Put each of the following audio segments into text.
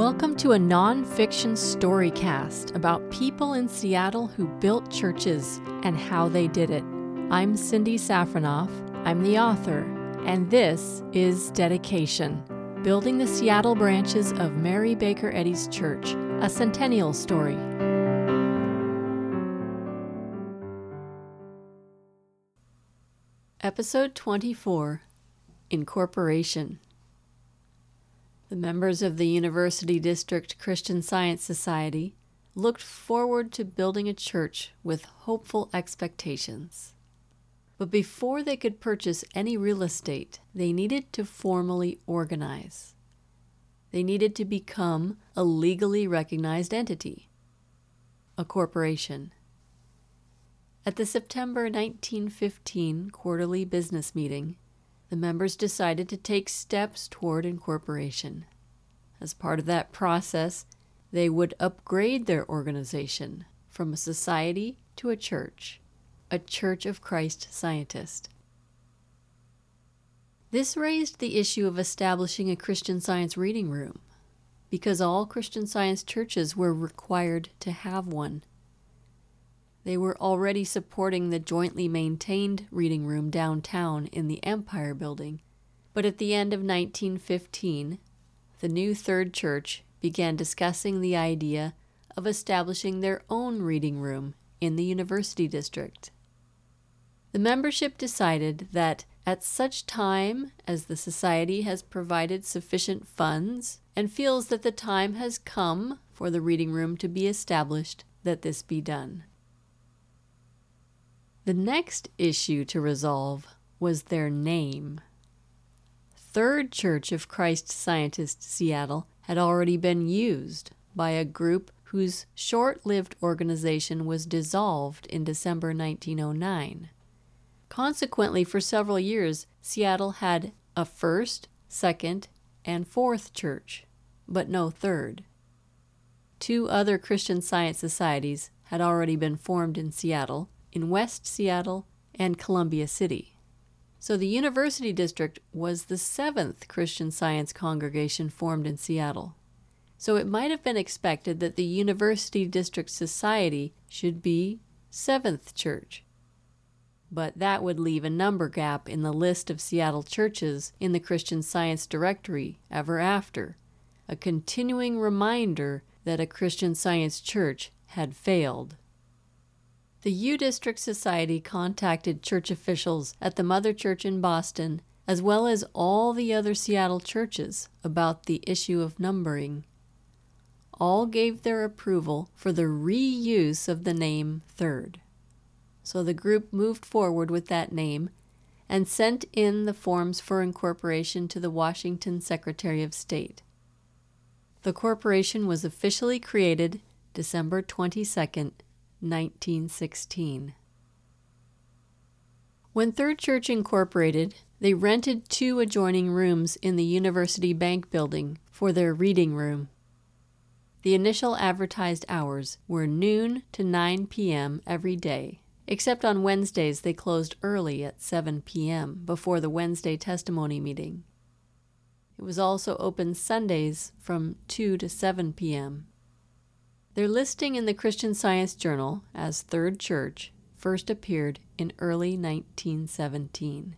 Welcome to a nonfiction storycast about people in Seattle who built churches and how they did it. I'm Cindy Safronoff, I'm the author, and this is Dedication Building the Seattle Branches of Mary Baker Eddy's Church, a centennial story. Episode 24 Incorporation. The members of the University District Christian Science Society looked forward to building a church with hopeful expectations. But before they could purchase any real estate, they needed to formally organize. They needed to become a legally recognized entity, a corporation. At the September 1915 quarterly business meeting, the members decided to take steps toward incorporation. As part of that process, they would upgrade their organization from a society to a church, a Church of Christ Scientist. This raised the issue of establishing a Christian Science reading room, because all Christian Science churches were required to have one. They were already supporting the jointly maintained reading room downtown in the Empire Building, but at the end of 1915, the new Third Church began discussing the idea of establishing their own reading room in the University District. The membership decided that at such time as the Society has provided sufficient funds and feels that the time has come for the reading room to be established, that this be done. The next issue to resolve was their name. Third Church of Christ Scientist Seattle had already been used by a group whose short lived organization was dissolved in December 1909. Consequently, for several years, Seattle had a first, second, and fourth church, but no third. Two other Christian Science societies had already been formed in Seattle in West Seattle and Columbia City. So the University District was the seventh Christian Science congregation formed in Seattle. So it might have been expected that the University District Society should be Seventh Church. But that would leave a number gap in the list of Seattle churches in the Christian Science Directory ever after, a continuing reminder that a Christian Science church had failed. The U District Society contacted church officials at the Mother Church in Boston, as well as all the other Seattle churches, about the issue of numbering. All gave their approval for the reuse of the name Third. So the group moved forward with that name and sent in the forms for incorporation to the Washington Secretary of State. The corporation was officially created December 22, 1916. When Third Church incorporated, they rented two adjoining rooms in the University Bank building for their reading room. The initial advertised hours were noon to 9 p.m. every day, except on Wednesdays they closed early at 7 p.m. before the Wednesday testimony meeting. It was also open Sundays from 2 to 7 p.m. Their listing in the Christian Science Journal as Third Church first appeared in early 1917.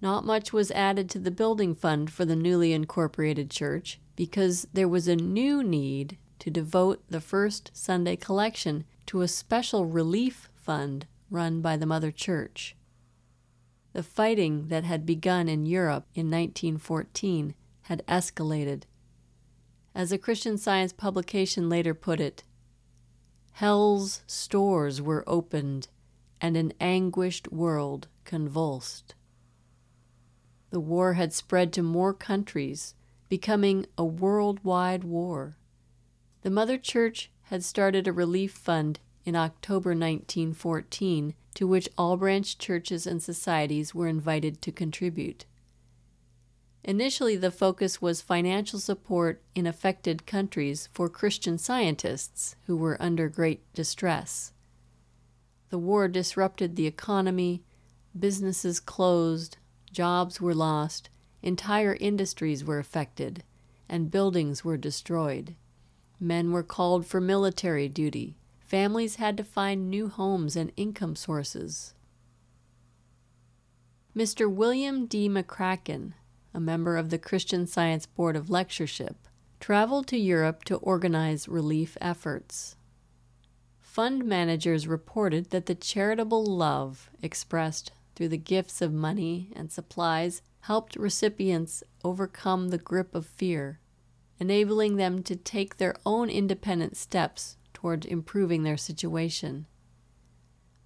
Not much was added to the building fund for the newly incorporated church because there was a new need to devote the first Sunday collection to a special relief fund run by the Mother Church. The fighting that had begun in Europe in 1914 had escalated as a Christian Science publication later put it, Hell's stores were opened and an anguished world convulsed. The war had spread to more countries, becoming a worldwide war. The Mother Church had started a relief fund in October 1914 to which all branch churches and societies were invited to contribute. Initially, the focus was financial support in affected countries for Christian scientists who were under great distress. The war disrupted the economy, businesses closed, jobs were lost, entire industries were affected, and buildings were destroyed. Men were called for military duty. Families had to find new homes and income sources. Mr. William D. McCrackan, a member of the Christian Science Board of Lectureship, traveled to Europe to organize relief efforts. Fund managers reported that the charitable love expressed through the gifts of money and supplies helped recipients overcome the grip of fear, enabling them to take their own independent steps toward improving their situation.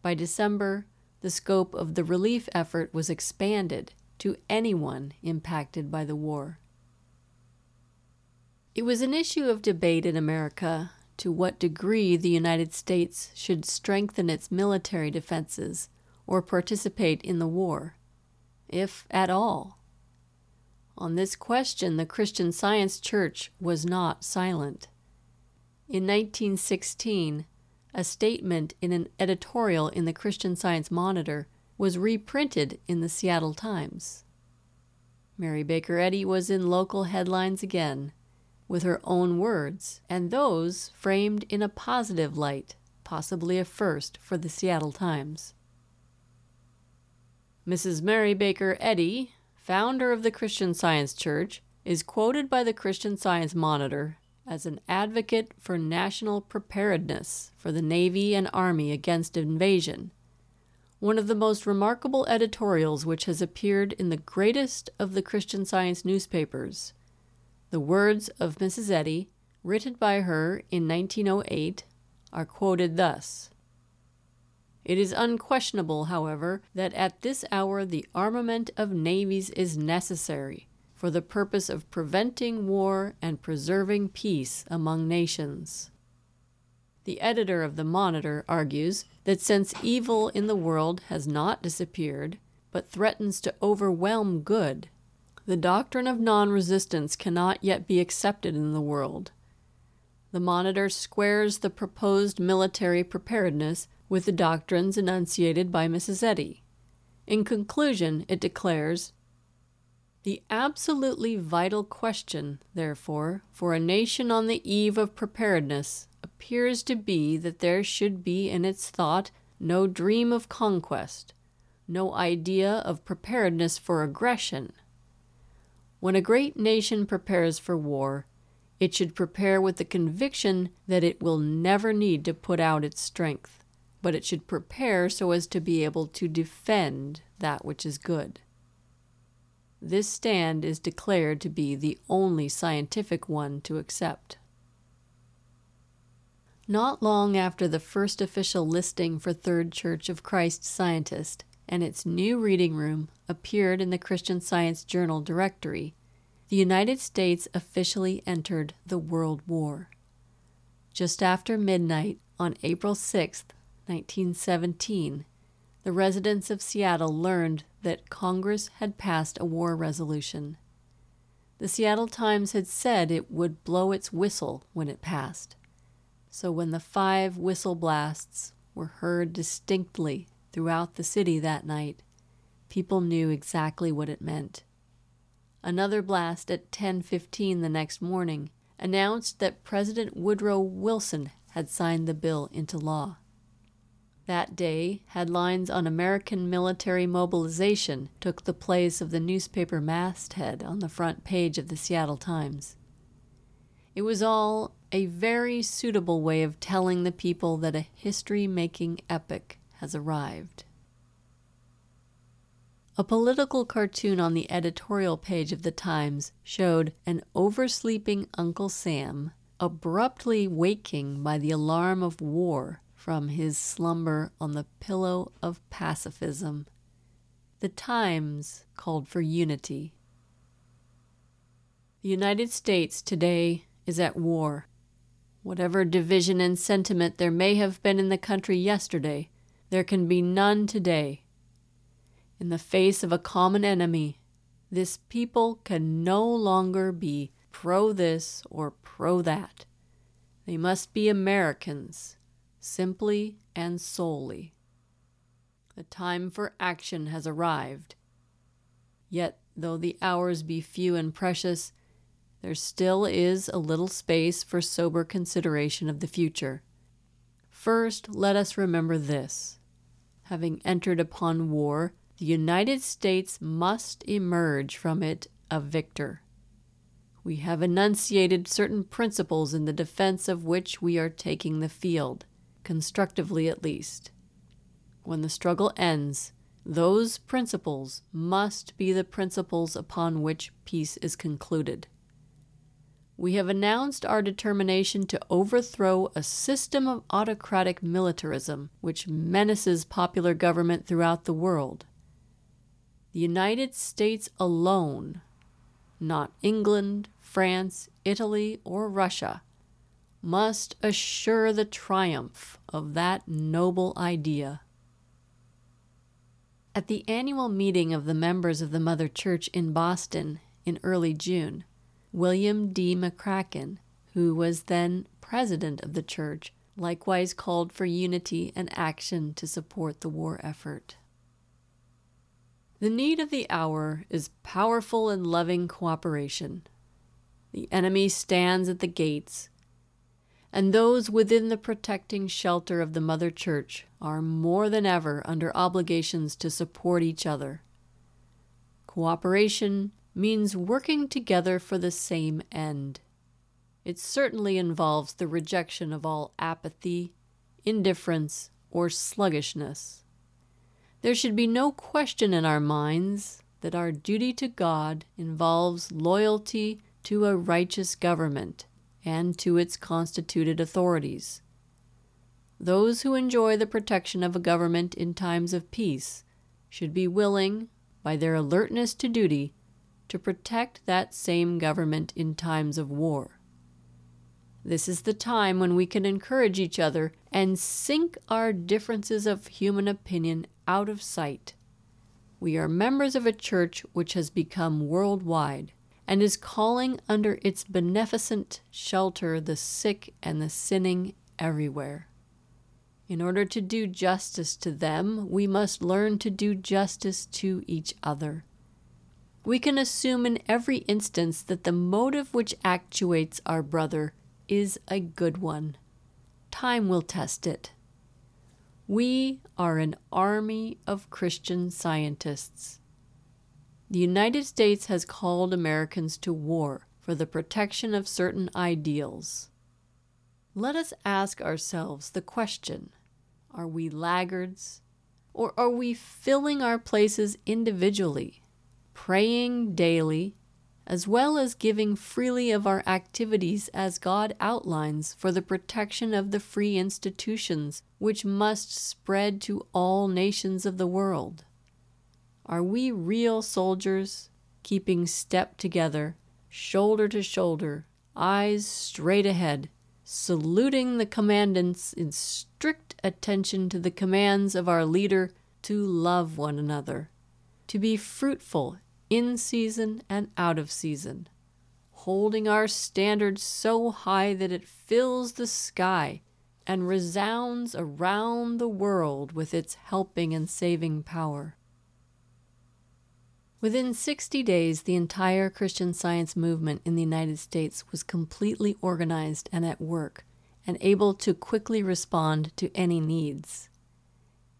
By December, the scope of the relief effort was expanded to anyone impacted by the war. It was an issue of debate in America to what degree the United States should strengthen its military defenses or participate in the war, if at all. On this question, the Christian Science Church was not silent. In 1916, a statement in an editorial in the Christian Science Monitor was reprinted in the Seattle Times. Mary Baker Eddy was in local headlines again with her own words, and those framed in a positive light, possibly a first for the Seattle Times. Mrs. Mary Baker Eddy, founder of the Christian Science Church, is quoted by the Christian Science Monitor as an advocate for national preparedness for the Navy and Army against invasion, one of the most remarkable editorials which has appeared in the greatest of the Christian Science newspapers the words of Mrs. Eddy, written by her in 1908, are quoted thus It is unquestionable, however, that at this hour the armament of navies is necessary for the purpose of preventing war and preserving peace among nations. The editor of the Monitor argues that since evil in the world has not disappeared, but threatens to overwhelm good, the doctrine of non resistance cannot yet be accepted in the world. The Monitor squares the proposed military preparedness with the doctrines enunciated by Mrs. Eddy. In conclusion, it declares The absolutely vital question, therefore, for a nation on the eve of preparedness appears to be that there should be in its thought no dream of conquest, no idea of preparedness for aggression when a great nation prepares for war, it should prepare with the conviction that it will never need to put out its strength, but it should prepare so as to be able to defend that which is good. This stand is declared to be the only scientific one to accept. Not long after the first official listing for Third Church of Christ Scientist, and its new reading room appeared in the Christian Science Journal directory, the United States officially entered the World War. Just after midnight on April 6, 1917, the residents of Seattle learned that Congress had passed a war resolution. The Seattle Times had said it would blow its whistle when it passed. So when the five whistle blasts were heard distinctly throughout the city that night, people knew exactly what it meant. Another blast at 10:15 the next morning announced that President Woodrow Wilson had signed the bill into law. That day, headlines on American military mobilization took the place of the newspaper masthead on the front page of the Seattle Times. It was all a very suitable way of telling the people that a history making epoch has arrived. A political cartoon on the editorial page of the Times showed an oversleeping Uncle Sam abruptly waking by the alarm of war from his slumber on the pillow of pacifism. The Times called for unity. The United States today is at war. Whatever division and sentiment there may have been in the country yesterday, there can be none today. In the face of a common enemy, this people can no longer be pro this or pro that. They must be Americans, simply and solely. The time for action has arrived. Yet, though the hours be few and precious, there still is a little space for sober consideration of the future. First, let us remember this. Having entered upon war, the United States must emerge from it a victor. We have enunciated certain principles in the defense of which we are taking the field, constructively at least. When the struggle ends, those principles must be the principles upon which peace is concluded. We have announced our determination to overthrow a system of autocratic militarism which menaces popular government throughout the world. The United States alone not England, France, Italy, or Russia, must assure the triumph of that noble idea. At the annual meeting of the members of the Mother Church in Boston in early June, William D. McCrackan, who was then president of the church, likewise called for unity and action to support the war effort. The need of the hour is powerful and loving cooperation. The enemy stands at the gates, and those within the protecting shelter of the Mother Church are more than ever under obligations to support each other. Cooperation means working together for the same end. It certainly involves the rejection of all apathy, indifference, or sluggishness. There should be no question in our minds that our duty to God involves loyalty to a righteous government and to its constituted authorities. Those who enjoy the protection of a government in times of peace should be willing, by their alertness to duty, to protect that same government in times of war. This is the time when we can encourage each other and sink our differences of human opinion out of sight. We are members of a church which has become worldwide and is calling under its beneficent shelter the sick and the sinning everywhere. In order to do justice to them, we must learn to do justice to each other. We can assume in every instance that the motive which actuates our brother is a good one. Time will test it. We are an army of Christian scientists. The United States has called Americans to war for the protection of certain ideals. Let us ask ourselves the question are we laggards, or are we filling our places individually, praying daily, as well as giving freely of our activities as God outlines for the protection of the free institutions which must spread to all nations of the world? Are we real soldiers, keeping step together, shoulder to shoulder, eyes straight ahead, saluting the commandants in strict attention to the commands of our leader to love one another, to be fruitful in season and out of season, holding our standard so high that it fills the sky and resounds around the world with its helping and saving power. Within 60 days, the entire Christian science movement in the United States was completely organized and at work, and able to quickly respond to any needs.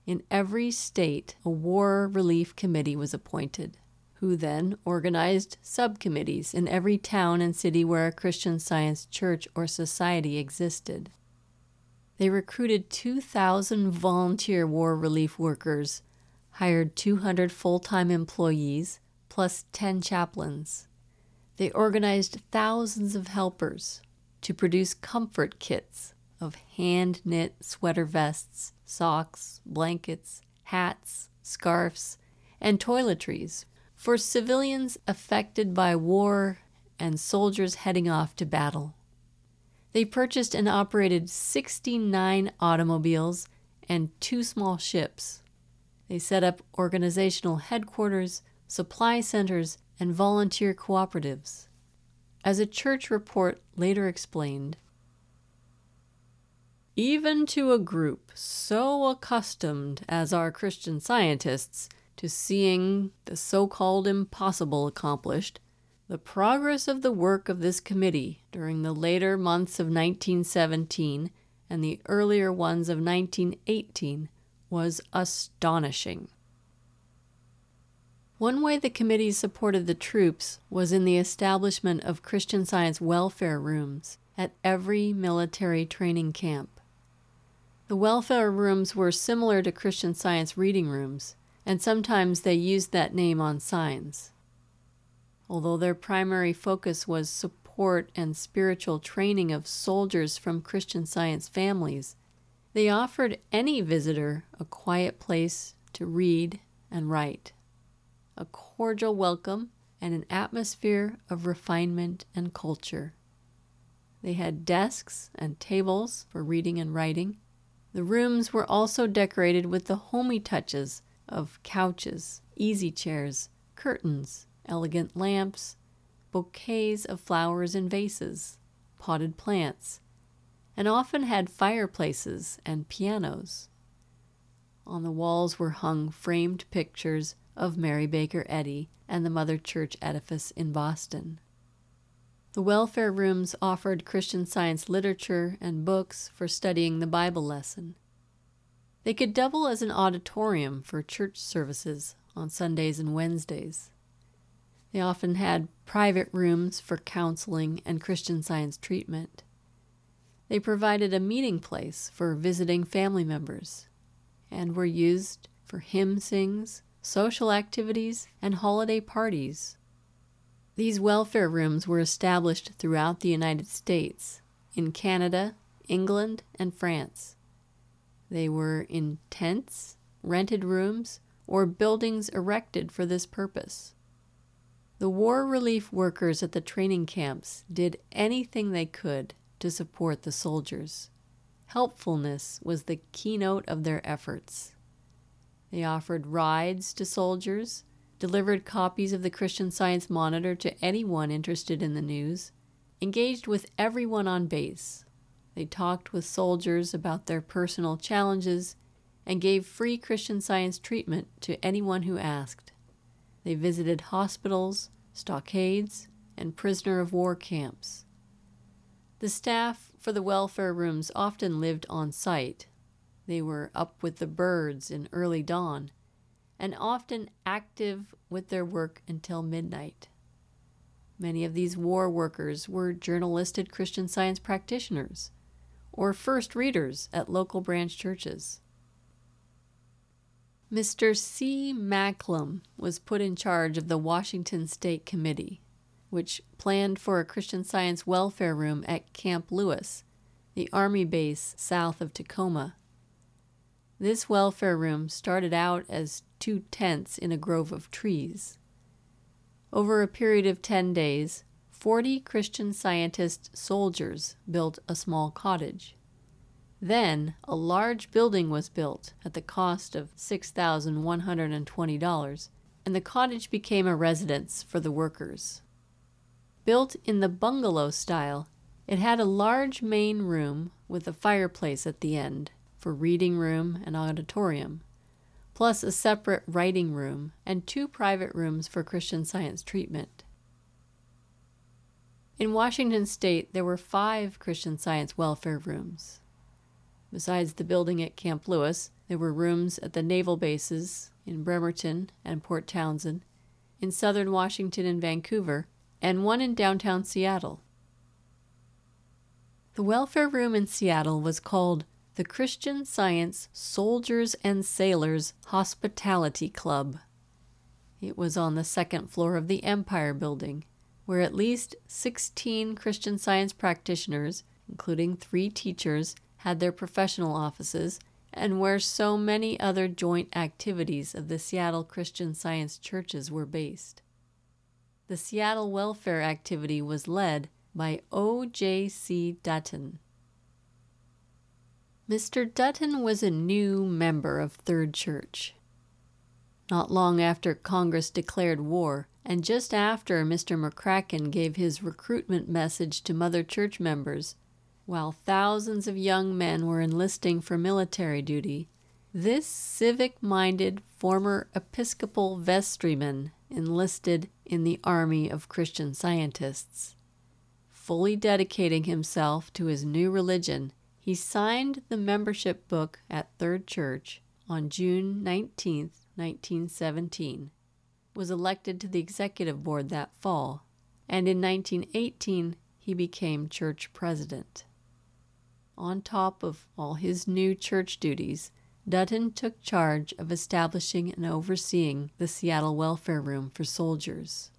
In every state, a war relief committee was appointed who then organized subcommittees in every town and city where a Christian Science church or society existed. They recruited 2,000 volunteer war relief workers, hired 200 full time employees, plus 10 chaplains. They organized thousands of helpers to produce comfort kits of hand knit sweater vests, socks, blankets, hats, scarfs, and toiletries for civilians affected by war and soldiers heading off to battle. They purchased and operated 69 automobiles and two small ships. They set up organizational headquarters, supply centers, and volunteer cooperatives. As a church report later explained, even to a group so accustomed as our Christian scientists to seeing the so called impossible accomplished, the progress of the work of this committee during the later months of 1917 and the earlier ones of 1918 was astonishing. One way the committee supported the troops was in the establishment of Christian Science welfare rooms at every military training camp. The welfare rooms were similar to Christian Science reading rooms, and sometimes they used that name on signs. Although their primary focus was support and spiritual training of soldiers from Christian Science families, they offered any visitor a quiet place to read and write, a cordial welcome, and an atmosphere of refinement and culture. They had desks and tables for reading and writing. The rooms were also decorated with the homey touches of couches, easy chairs, curtains, elegant lamps, bouquets of flowers in vases, potted plants, and often had fireplaces and pianos. On the walls were hung framed pictures of Mary Baker Eddy and the Mother Church edifice in Boston. The welfare rooms offered Christian Science literature and books for studying the Bible lesson. They could double as an auditorium for church services on Sundays and Wednesdays. They often had private rooms for counseling and Christian Science treatment. They provided a meeting place for visiting family members and were used for hymn sings, social activities, and holiday parties. These welfare rooms were established throughout the United States, in Canada, England, and France. They were in tents, rented rooms, or buildings erected for this purpose. The war relief workers at the training camps did anything they could to support the soldiers. Helpfulness was the keynote of their efforts. They offered rides to soldiers, delivered copies of the Christian Science Monitor to anyone interested in the news, engaged with everyone on base. They talked with soldiers about their personal challenges and gave free Christian Science treatment to anyone who asked. They visited hospitals, stockades, and prisoner of war camps. The staff for the welfare rooms often lived on site. They were up with the birds in early dawn and often active with their work until midnight. Many of these war workers were Journal-listed Christian science practitioners or first readers at local branch churches. Mr. C. Macklem was put in charge of the Washington State Committee which planned for a Christian Science welfare room at Camp Lewis, the Army base south of Tacoma. This welfare room started out as two tents in a grove of trees. Over a period of 10 days, 40 Christian Scientist soldiers built a small cottage. Then a large building was built at the cost of $6,120, and the cottage became a residence for the workers. Built in the bungalow style, it had a large main room with a fireplace at the end for reading room and auditorium, plus a separate writing room and two private rooms for Christian Science treatment. In Washington state, there were five Christian Science welfare rooms. Besides the building at Camp Lewis, there were rooms at the naval bases in Bremerton and Port Townsend, in southern Washington and Vancouver, and one in downtown Seattle. The welfare room in Seattle was called the Christian Science Soldiers and Sailors Hospitality Club. It was on the second floor of the Empire Building, where at least 16 Christian Science practitioners, including three teachers, had their professional offices, and where so many other joint activities of the Seattle Christian Science churches were based. The Seattle welfare activity was led by O.J.C. Dutton. Mr. Dutton was a new member of Third Church. Not long after Congress declared war, and just after Mr. McCrackan gave his recruitment message to Mother Church members, while thousands of young men were enlisting for military duty, this civic minded former Episcopal vestryman enlisted in the army of Christian scientists. Fully dedicating himself to his new religion, he signed the membership book at Third Church on June 19, 1917, was elected to the executive board that fall, and in 1918 he became church president. On top of all his new church duties, Dutton took charge of establishing and overseeing the Seattle Welfare Room for soldiers.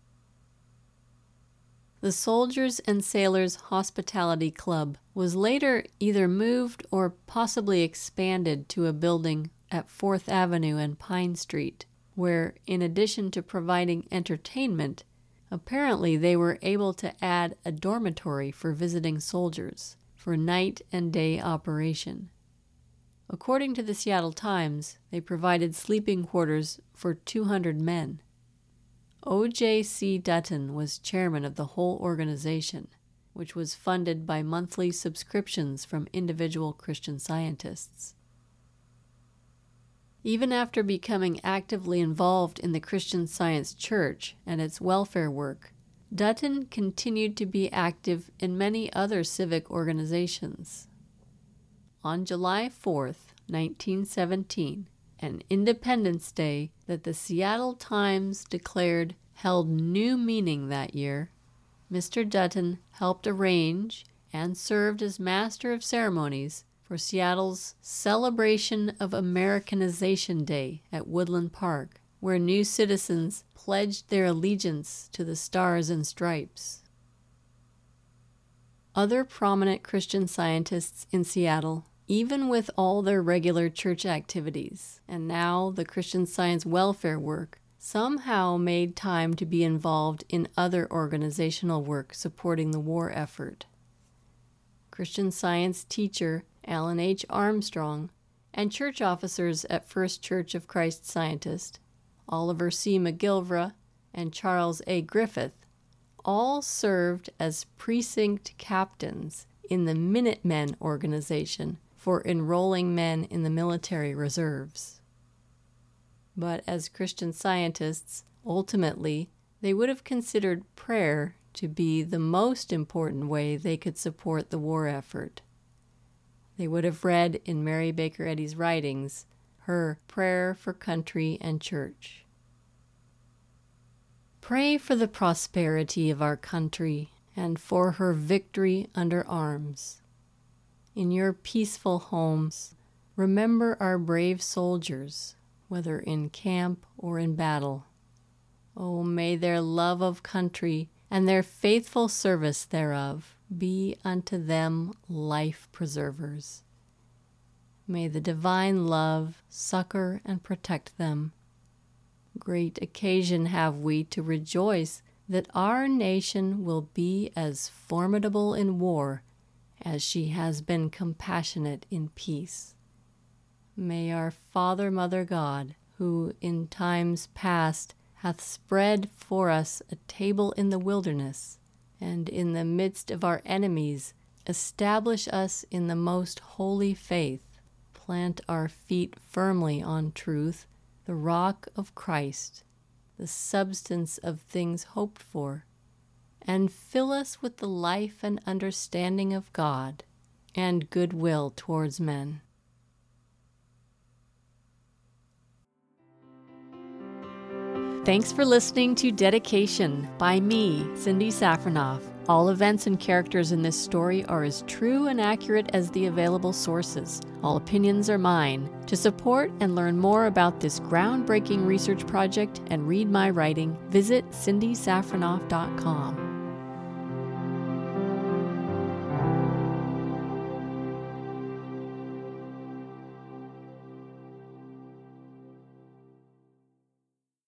The Soldiers and Sailors Hospitality Club was later either moved or possibly expanded to a building at Fourth Avenue and Pine Street, where, in addition to providing entertainment, apparently they were able to add a dormitory for visiting soldiers for night and day operation. According to the Seattle Times, they provided sleeping quarters for 200 men. O.J.C. Dutton was chairman of the whole organization, which was funded by monthly subscriptions from individual Christian scientists. Even after becoming actively involved in the Christian Science Church and its welfare work, Dutton continued to be active in many other civic organizations. On July 4, 1917, an Independence Day that the Seattle Times declared held new meaning that year, Mr. Dutton helped arrange and served as Master of Ceremonies for Seattle's celebration of Americanization Day at Woodland Park, where new citizens pledged their allegiance to the Stars and Stripes. Other prominent Christian scientists in Seattle even with all their regular church activities, and now the Christian Science welfare work, somehow made time to be involved in other organizational work supporting the war effort. Christian Science teacher Alan H. Armstrong and church officers at First Church of Christ Scientist, Oliver C. McGilvra, and Charles A. Griffith, all served as precinct captains in the Minutemen organization for enrolling men in the military reserves. But as Christian scientists, ultimately, they would have considered prayer to be the most important way they could support the war effort. They would have read in Mary Baker Eddy's writings her prayer for country and church. Pray for the prosperity of our country and for her victory under arms in your peaceful homes, remember our brave soldiers, whether in camp or in battle. Oh, may their love of country and their faithful service thereof be unto them life preservers. May the divine love succor and protect them. Great occasion have we to rejoice that our nation will be as formidable in war as she has been compassionate in peace. May our Father, Mother God, who in times past hath spread for us a table in the wilderness, and in the midst of our enemies establish us in the most holy faith, plant our feet firmly on truth, the rock of Christ, the substance of things hoped for and fill us with the life and understanding of God and goodwill towards men. Thanks for listening to Dedication by me, Cindy Safronoff. All events and characters in this story are as true and accurate as the available sources. All opinions are mine. To support and learn more about this groundbreaking research project and read my writing, visit cindysafronoff.com.